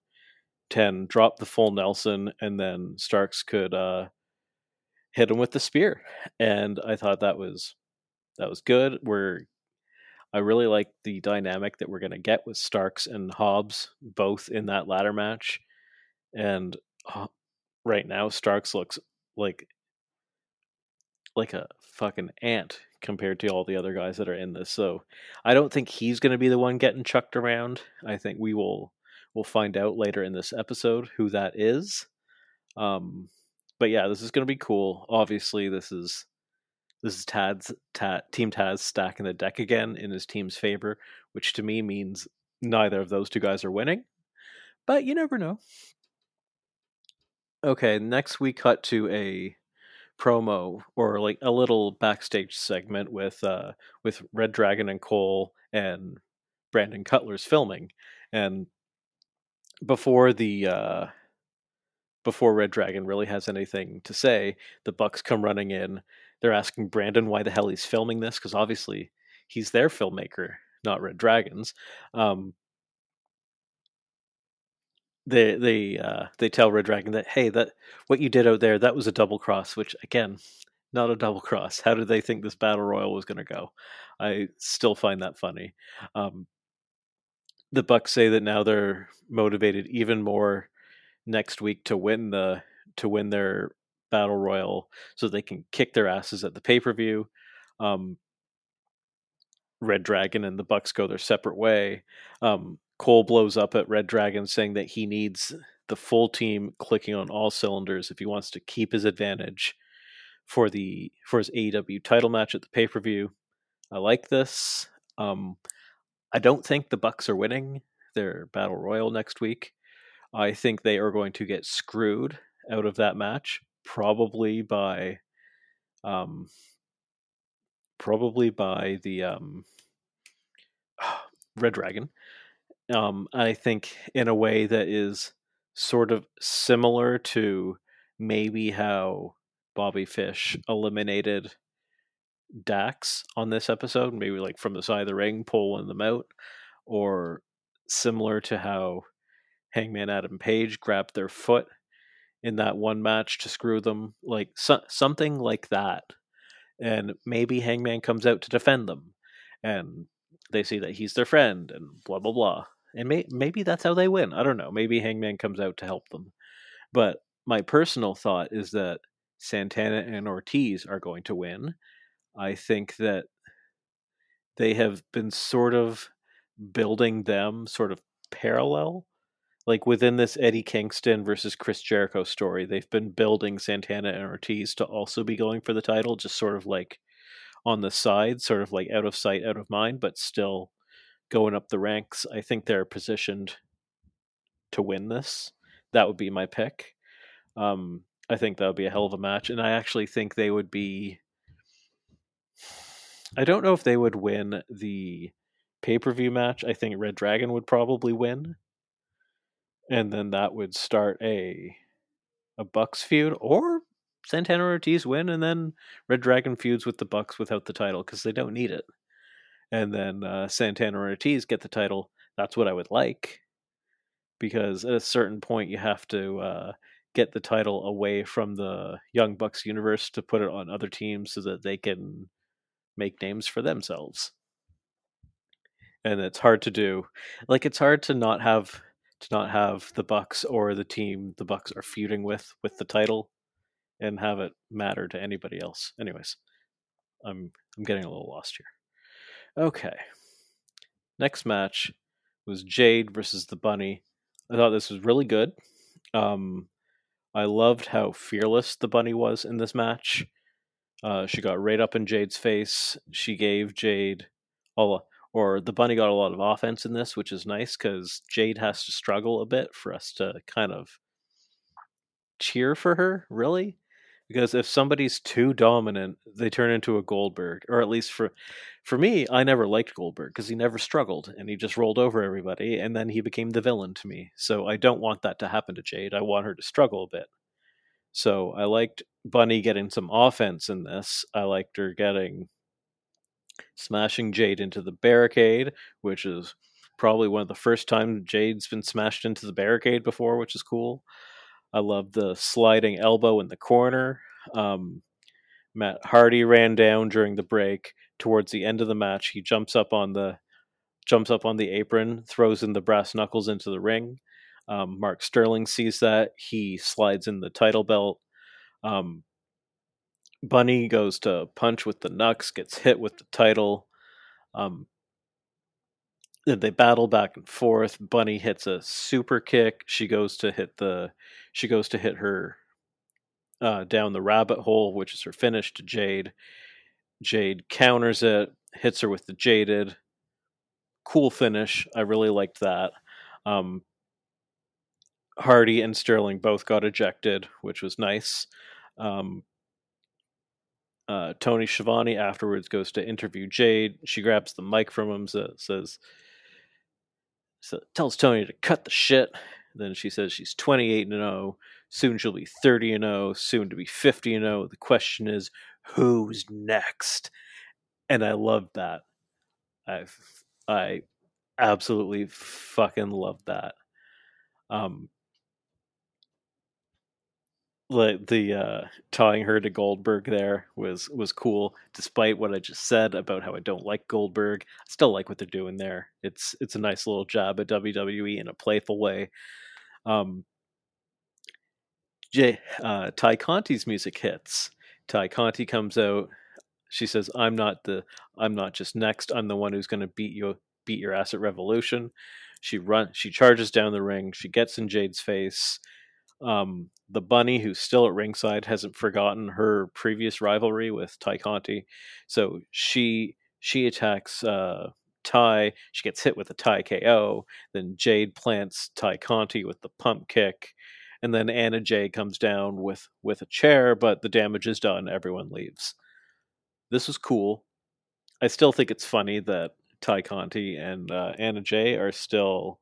Ten drop the full Nelson, and then Starks could uh, hit him with the spear. And I thought that was that was good. We're I really like the dynamic that we're going to get with Starks and Hobbs both in that ladder match. And uh, right now, Starks looks like like a fucking ant compared to all the other guys that are in this. So I don't think he's going to be the one getting chucked around. I think we will we'll find out later in this episode who that is. Um, but yeah, this is going to be cool. Obviously, this is this is Tad's Tad, Team Taz stacking the deck again in his team's favor, which to me means neither of those two guys are winning. But you never know. Okay, next we cut to a promo or like a little backstage segment with uh with Red Dragon and Cole and Brandon Cutler's filming. And before the uh before Red Dragon really has anything to say, the Bucks come running in. They're asking Brandon why the hell he's filming this because obviously he's their filmmaker, not Red Dragon's. Um, they they uh, they tell Red Dragon that hey that what you did out there that was a double cross, which again not a double cross. How did they think this battle royal was going to go? I still find that funny. Um, the Bucks say that now they're motivated even more next week to win the to win their battle royal, so they can kick their asses at the pay per view. Um, Red Dragon and the Bucks go their separate way. Um, Cole blows up at Red Dragon, saying that he needs the full team clicking on all cylinders if he wants to keep his advantage for the for his AEW title match at the pay per view. I like this. Um, I don't think the Bucks are winning their battle royal next week. I think they are going to get screwed out of that match, probably by, um, probably by the um, Red Dragon. Um, I think in a way that is sort of similar to maybe how Bobby Fish eliminated Dax on this episode, maybe like from the side of the ring, pulling them out, or similar to how Hangman Adam Page grabbed their foot in that one match to screw them, like so- something like that. And maybe Hangman comes out to defend them, and they see that he's their friend, and blah blah blah and may, maybe that's how they win. I don't know. Maybe Hangman comes out to help them. But my personal thought is that Santana and Ortiz are going to win. I think that they have been sort of building them sort of parallel. Like within this Eddie Kingston versus Chris Jericho story, they've been building Santana and Ortiz to also be going for the title, just sort of like on the side, sort of like out of sight, out of mind, but still going up the ranks. I think they're positioned to win this. That would be my pick. Um, I think that would be a hell of a match, and I actually think they would be. I don't know if they would win the pay per view match. I think Red Dragon would probably win, and then that would start a a Bucks feud, or Santana Ortiz win, and then Red Dragon feuds with the Bucks without the title because they don't need it and then uh, Santana Ortiz get the title, that's what I would like. Because at a certain point, you have to uh, get the title away from the Young Bucks universe to put it on other teams so that they can make names for themselves. And it's hard to do. Like it's hard to not have to not have the Bucks or the team the Bucks are feuding with with the title and have it matter to anybody else. Anyways, I'm I'm getting a little lost here. Okay. Next match was Jade versus the Bunny. I thought this was really good. Um, I loved how fearless the Bunny was in this match. Uh, she got right up in Jade's face. She gave Jade all, or the Bunny got a lot of offense in this, which is nice because Jade has to struggle a bit for us to kind of cheer for her. Really, because if somebody's too dominant, they turn into a Goldberg, or at least for for me, I never liked Goldberg because he never struggled and he just rolled over everybody, and then he became the villain to me. So I don't want that to happen to Jade. I want her to struggle a bit. So I liked Bunny getting some offense in this. I liked her getting smashing Jade into the barricade, which is probably one of the first times Jade's been smashed into the barricade before, which is cool. I love the sliding elbow in the corner. Um, Matt Hardy ran down during the break. Towards the end of the match, he jumps up on the jumps up on the apron, throws in the brass knuckles into the ring. Um, Mark Sterling sees that. He slides in the title belt. Um, Bunny goes to punch with the Nux, gets hit with the title. Um, they battle back and forth. Bunny hits a super kick. She goes to hit the she goes to hit her uh, down the rabbit hole, which is her finish to Jade. Jade counters it, hits her with the jaded. Cool finish. I really liked that. Um, Hardy and Sterling both got ejected, which was nice. Um, uh, Tony Schiavone afterwards goes to interview Jade. She grabs the mic from him, says, so tells Tony to cut the shit. Then she says she's 28 and 0. Soon she'll be 30 and 0. Soon to be 50 and 0. The question is, who's next? And I love that. I I absolutely fucking love that. Um, like the uh, tying her to Goldberg there was was cool. Despite what I just said about how I don't like Goldberg, I still like what they're doing there. It's it's a nice little job at WWE in a playful way. Um, Jay, uh, Tay Conti's music hits. Tay Conti comes out. She says, "I'm not the. I'm not just next. I'm the one who's going to beat you. Beat your ass at Revolution." She run. She charges down the ring. She gets in Jade's face. Um, the bunny, who's still at ringside, hasn't forgotten her previous rivalry with Tay Conti, so she she attacks uh, Tay. She gets hit with a TayKO. Then Jade plants Tay Conti with the pump kick, and then Anna Jay comes down with with a chair. But the damage is done. Everyone leaves. This was cool. I still think it's funny that Tay Conti and uh, Anna Jay are still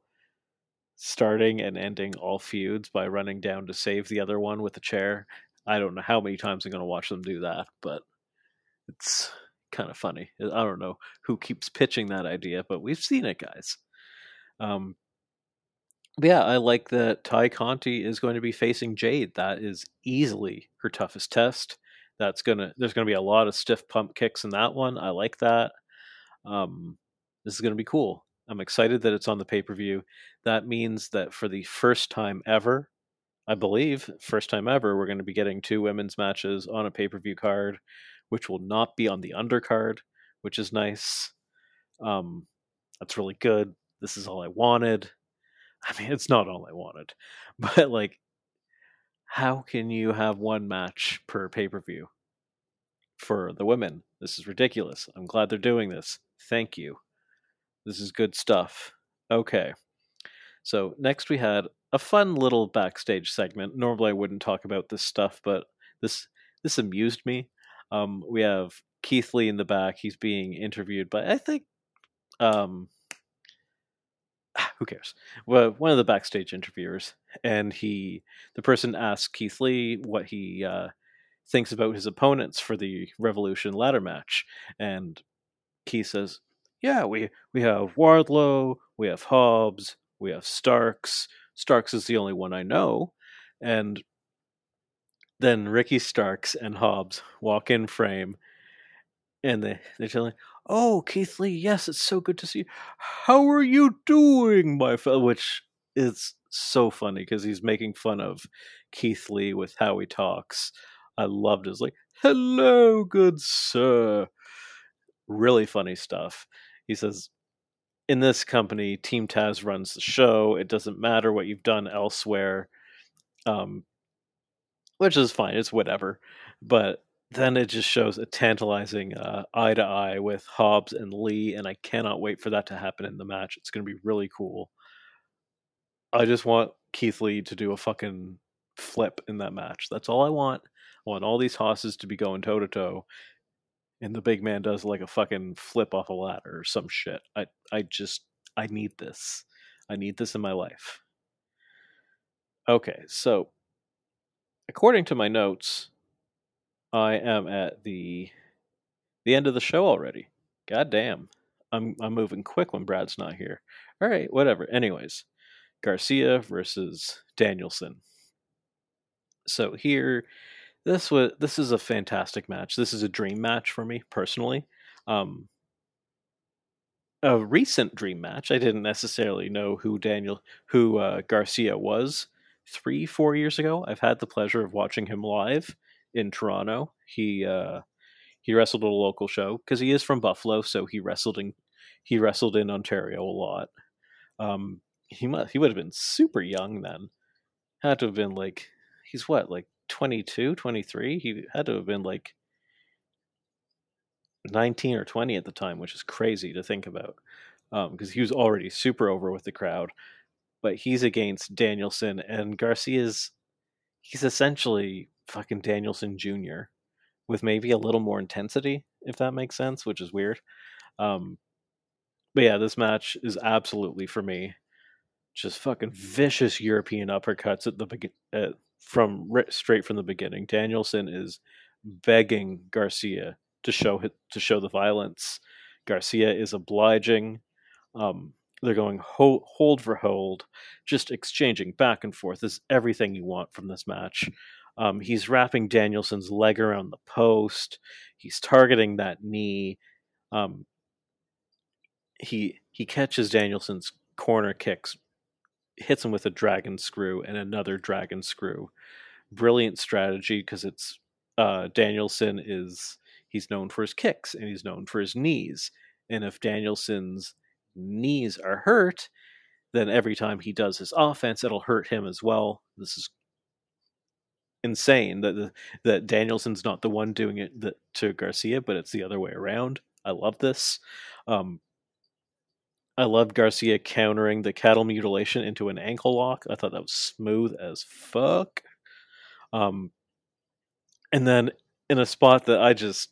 starting and ending all feuds by running down to save the other one with a chair. I don't know how many times I'm going to watch them do that, but it's kind of funny. I don't know who keeps pitching that idea, but we've seen it, guys. Um, yeah, I like that Tay Conti is going to be facing Jade. That is easily her toughest test. That's gonna. There's gonna be a lot of stiff pump kicks in that one. I like that. Um, this is gonna be cool. I'm excited that it's on the pay per view. That means that for the first time ever, I believe, first time ever, we're going to be getting two women's matches on a pay per view card, which will not be on the undercard, which is nice. Um, that's really good. This is all I wanted. I mean, it's not all I wanted, but like, how can you have one match per pay per view for the women? This is ridiculous. I'm glad they're doing this. Thank you. This is good stuff. Okay. So next we had a fun little backstage segment. Normally I wouldn't talk about this stuff, but this this amused me. Um, we have Keith Lee in the back. He's being interviewed by I think um, who cares? Well, one of the backstage interviewers, and he the person asks Keith Lee what he uh, thinks about his opponents for the Revolution ladder match, and Keith says, yeah, we we have Wardlow, we have Hobbs, we have Starks. Starks is the only one I know, and then Ricky Starks and Hobbs walk in frame, and they they're telling, "Oh, Keith Lee, yes, it's so good to see you. How are you doing, my fellow?" Which is so funny because he's making fun of Keith Lee with how he talks. I loved his like, "Hello, good sir." Really funny stuff. He says, in this company, Team Taz runs the show. It doesn't matter what you've done elsewhere, um, which is fine. It's whatever. But then it just shows a tantalizing uh, eye to eye with Hobbs and Lee, and I cannot wait for that to happen in the match. It's going to be really cool. I just want Keith Lee to do a fucking flip in that match. That's all I want. I want all these hosses to be going toe to toe, and the big man does like a fucking flip off a ladder or some shit. I I just I need this. I need this in my life. Okay, so according to my notes, I am at the the end of the show already. God damn. I'm I'm moving quick when Brad's not here. All right, whatever. Anyways, Garcia versus Danielson. So here this was this is a fantastic match. This is a dream match for me personally. Um, a recent dream match. I didn't necessarily know who Daniel who uh, Garcia was three four years ago. I've had the pleasure of watching him live in Toronto. He uh, he wrestled at a local show because he is from Buffalo, so he wrestled in he wrestled in Ontario a lot. Um, he must he would have been super young then. Had to have been like he's what like 22, 23? He had to have been like 19 or 20 at the time, which is crazy to think about because um, he was already super over with the crowd. But he's against Danielson, and Garcia's he's essentially fucking Danielson Jr. with maybe a little more intensity, if that makes sense, which is weird. Um, but yeah, this match is absolutely for me just fucking vicious European uppercuts at the begin from straight from the beginning. Danielson is begging Garcia to show to show the violence. Garcia is obliging. Um, they're going ho- hold for hold, just exchanging back and forth. This is everything you want from this match. Um, he's wrapping Danielson's leg around the post. He's targeting that knee. Um, he he catches Danielson's corner kicks, hits him with a dragon screw and another dragon screw. Brilliant strategy because it's uh, Danielson is he's known for his kicks and he's known for his knees. And if Danielson's knees are hurt, then every time he does his offense, it'll hurt him as well. This is insane that that Danielson's not the one doing it to Garcia, but it's the other way around. I love this. Um, I loved Garcia countering the cattle mutilation into an ankle lock. I thought that was smooth as fuck. Um, and then in a spot that I just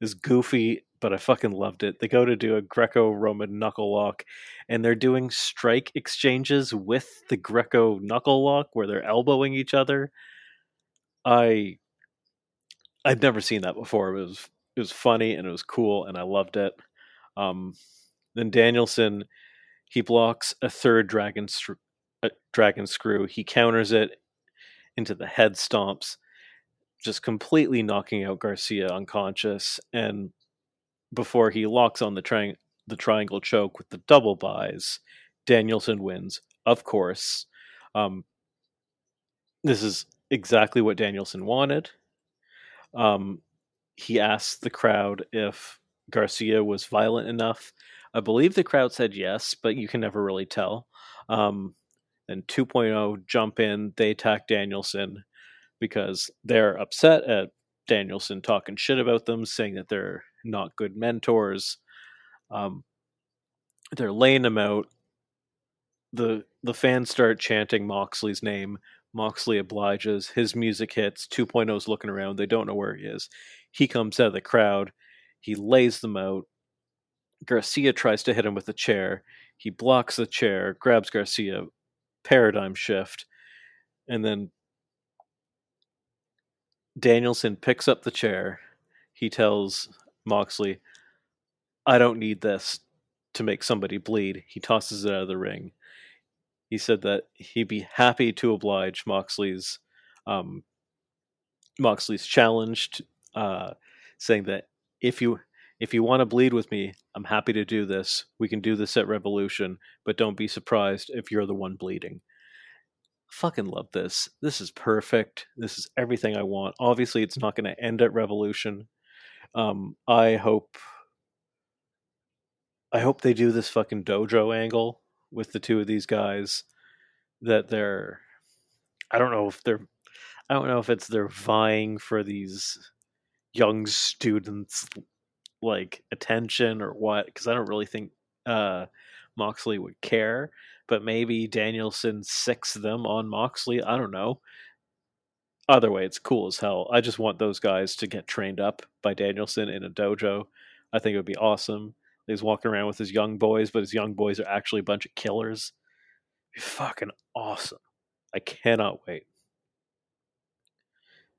is goofy, but I fucking loved it. They go to do a Greco-Roman knuckle lock, and they're doing strike exchanges with the Greco knuckle lock, where they're elbowing each other. I I'd never seen that before. It was it was funny and it was cool, and I loved it. Um, then Danielson he blocks a third dragon a dragon screw. He counters it into the head stomps just completely knocking out Garcia unconscious. And before he locks on the, tri- the triangle choke with the double buys, Danielson wins, of course. Um, this is exactly what Danielson wanted. Um, he asked the crowd if Garcia was violent enough. I believe the crowd said yes, but you can never really tell. Um, and 2.0 jump in, they attack Danielson because they're upset at Danielson talking shit about them, saying that they're not good mentors. Um, they're laying them out. the The fans start chanting Moxley's name. Moxley obliges. His music hits. 2.0's looking around. They don't know where he is. He comes out of the crowd. He lays them out. Garcia tries to hit him with a chair. He blocks the chair, grabs Garcia, paradigm shift, and then Danielson picks up the chair. He tells Moxley, I don't need this to make somebody bleed. He tosses it out of the ring. He said that he'd be happy to oblige Moxley's um, Moxley's challenge, uh, saying that if you if you want to bleed with me, I'm happy to do this. We can do this at Revolution, but don't be surprised if you're the one bleeding fucking love this. This is perfect. This is everything I want. Obviously, it's not going to end at Revolution. Um, I hope. I hope they do this fucking dojo angle with the two of these guys. That they're. I don't know if they're. I don't know if it's they're vying for these young students like attention or what because I don't really think uh, Moxley would care but maybe Danielson six them on Moxley. I don't know. Either way, it's cool as hell. I just want those guys to get trained up by Danielson in a dojo. I think it would be awesome. He's walking around with his young boys, but his young boys are actually a bunch of killers. Fucking awesome. I cannot wait.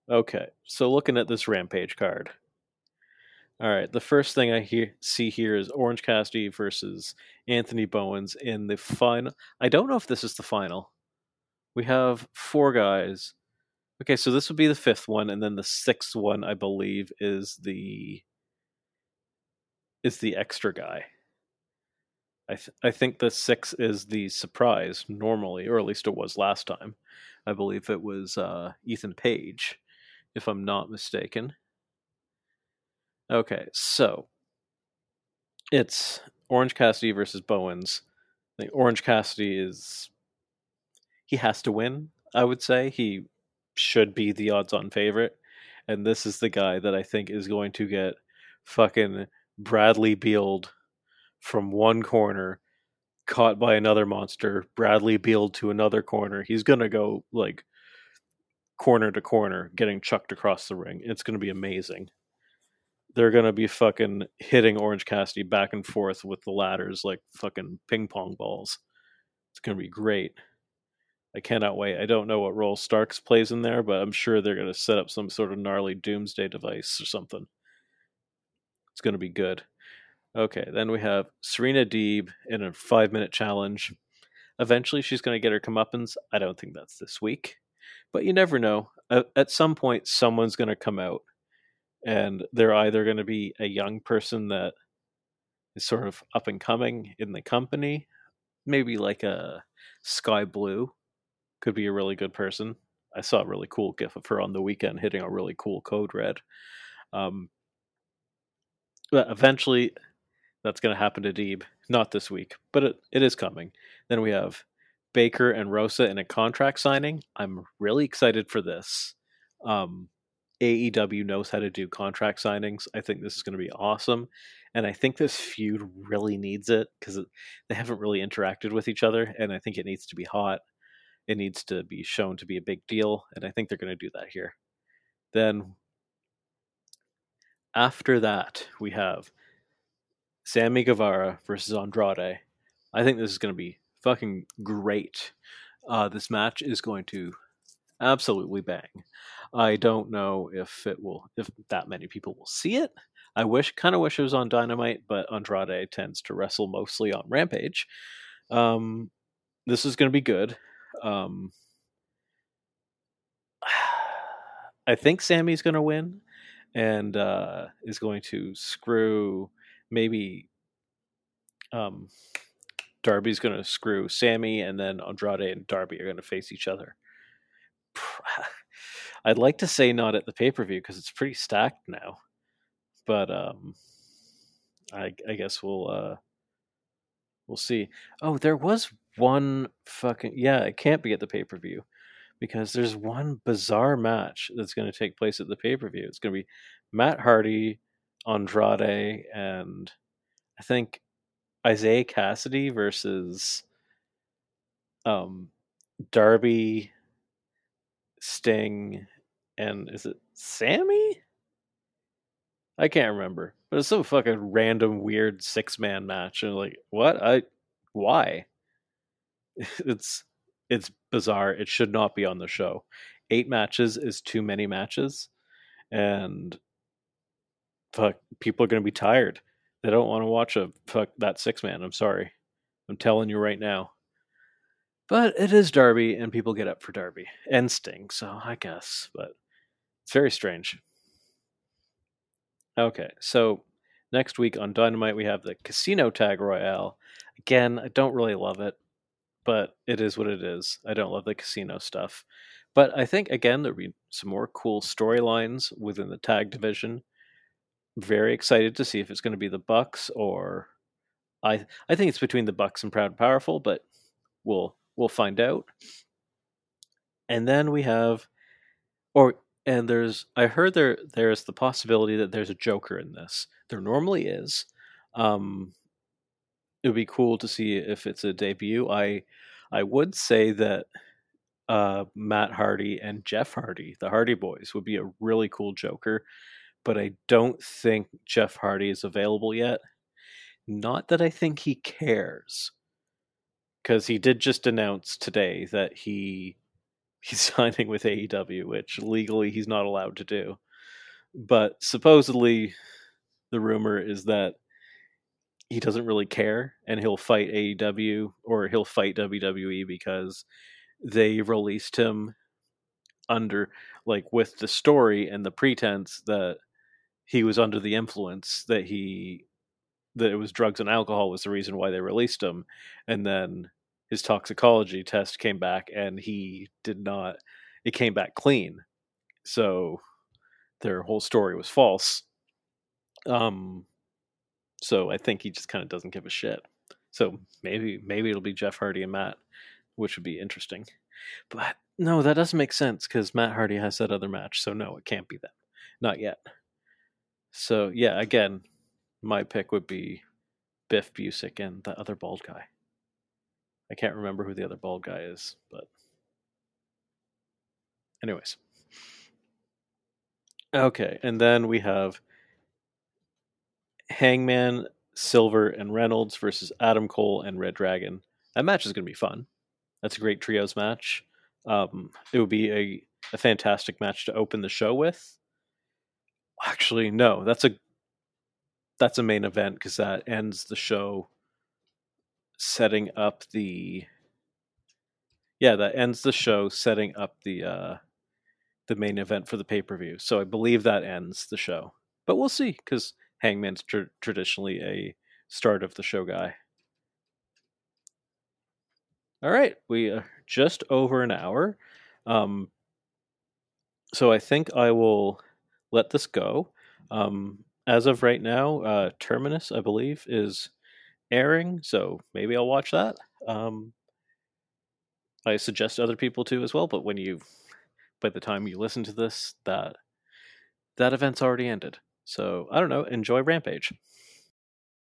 Okay, so looking at this Rampage card. All right. The first thing I hear, see here is Orange Cassidy versus Anthony Bowens in the final. I don't know if this is the final. We have four guys. Okay, so this would be the fifth one, and then the sixth one, I believe, is the is the extra guy. I th- I think the six is the surprise normally, or at least it was last time. I believe it was uh, Ethan Page if I'm not mistaken. Okay, so it's Orange Cassidy versus Bowens. Think Orange Cassidy is he has to win. I would say he should be the odds-on favorite, and this is the guy that I think is going to get fucking Bradley Bealed from one corner, caught by another monster. Bradley Bealed to another corner. He's gonna go like corner to corner, getting chucked across the ring. It's gonna be amazing they're gonna be fucking hitting Orange Cassidy back and forth with the ladders like fucking ping pong balls. It's gonna be great. I cannot wait. I don't know what role Starks plays in there, but I'm sure they're gonna set up some sort of gnarly doomsday device or something. It's gonna be good. Okay, then we have Serena Deeb in a five minute challenge. Eventually, she's going to get her comeuppance. I don't think that's this week, but you never know. At some point, someone's going to come out and they're either going to be a young person that is sort of up and coming in the company, maybe like a Skye Blue could be a really good person. I saw a really cool gif of her on the weekend hitting a really cool code red. Um, but eventually, that's going to happen to Deeb. Not this week, but it, it is coming. Then we have Baker and Rosa in a contract signing. I'm really excited for this. Um, AEW knows how to do contract signings. I think this is going to be awesome. And I think this feud really needs it because they haven't really interacted with each other. And I think it needs to be hot. It needs to be shown to be a big deal. And I think they're going to do that here. Then after that, we have Sammy Guevara versus Andrade. I think this is going to be fucking great. Uh, this match is going to absolutely bang. I don't know if it will, if that many people will see it. I wish, kind of wish it was on Dynamite, but Andrade tends to wrestle mostly on Rampage. Um, this is going to be good. Um, I think Sammy's going to win and uh, is going to screw maybe um, Darby's going to screw Sammy, and then Andrade and Darby are going to face each other. I'd like to say not at the pay per view because it's pretty stacked now, but um, I I guess we'll uh we'll see. Oh, there was one fucking yeah, it can't be at the pay per view because there's one bizarre match that's going to take place at the pay per view. It's going to be Matt Hardy, Andrade, and I think Isiah Kassidy versus um Darby, Sting, and is it Sammy? I can't remember, but it's some fucking random weird six man match, and like, what? I why? It's it's bizarre. It should not be on the show. Eight matches is too many matches, and fuck, people are gonna be tired. They don't want to watch a fuck that six man. I'm sorry. I'm telling you right now. But it is Darby, and people get up for Darby and Sting, so I guess. But it's very strange. Okay, so next week on Dynamite we have the Casino Tag Royale. Again, I don't really love it, but it is what it is. I don't love the casino stuff. But I think again there'll be some more cool storylines within the tag division. Very excited to see if it's going to be the Bucks or I I think it's between the Bucks and Proud and Powerful, but we'll we'll find out. And then we have or and there's I heard there there's the possibility that there's a Joker in this. There normally is. Um, it would be cool to see if it's a debut. I I would say that uh, Matt Hardy and Jeff Hardy, the Hardy Boys, would be a really cool Joker, but I don't think Jeff Hardy is available yet. Not that I think he cares, because he did just announce today that he he's signing with AEW, which legally he's not allowed to do. But supposedly, the rumor is that he doesn't really care and he'll fight AEW or he'll fight WWE because they released him under, like, with the story and the pretense that he was under the influence, that he, that it was drugs and alcohol was the reason why they released him. And then his toxicology test came back and he did not it came back clean so their whole story was false. Um, so I think he just kind of doesn't give a shit. So maybe maybe it'll be Jeff Hardy and Matt, which would be interesting. But no, that doesn't make sense because Matt Hardy has that other match. So no, it can't be them. Not yet. So yeah, again, my pick would be Biff Busick and the other bald guy. I can't remember who the other bald guy is, but anyways. Okay, and then we have Hangman, Silver, and Reynolds versus Adam Cole and Red Dragon. That match is going to be fun. That's a great trios match. Um, it would be a, a fantastic match to open the show with. Actually, no, that's a that's a main event because that ends the show setting up the yeah that ends the show setting up the uh the main event for the pay-per-view. So i believe that ends the show. But we'll see because hangman's tr- traditionally a start of the show guy. All right we are just over an hour um so i think i will let this go. Um as of right now uh terminus i believe is airing, so maybe I'll watch that. Um, I suggest other people to as well, but when you, by the time you listen to this, that that event's already ended. So I don't know. Enjoy Rampage.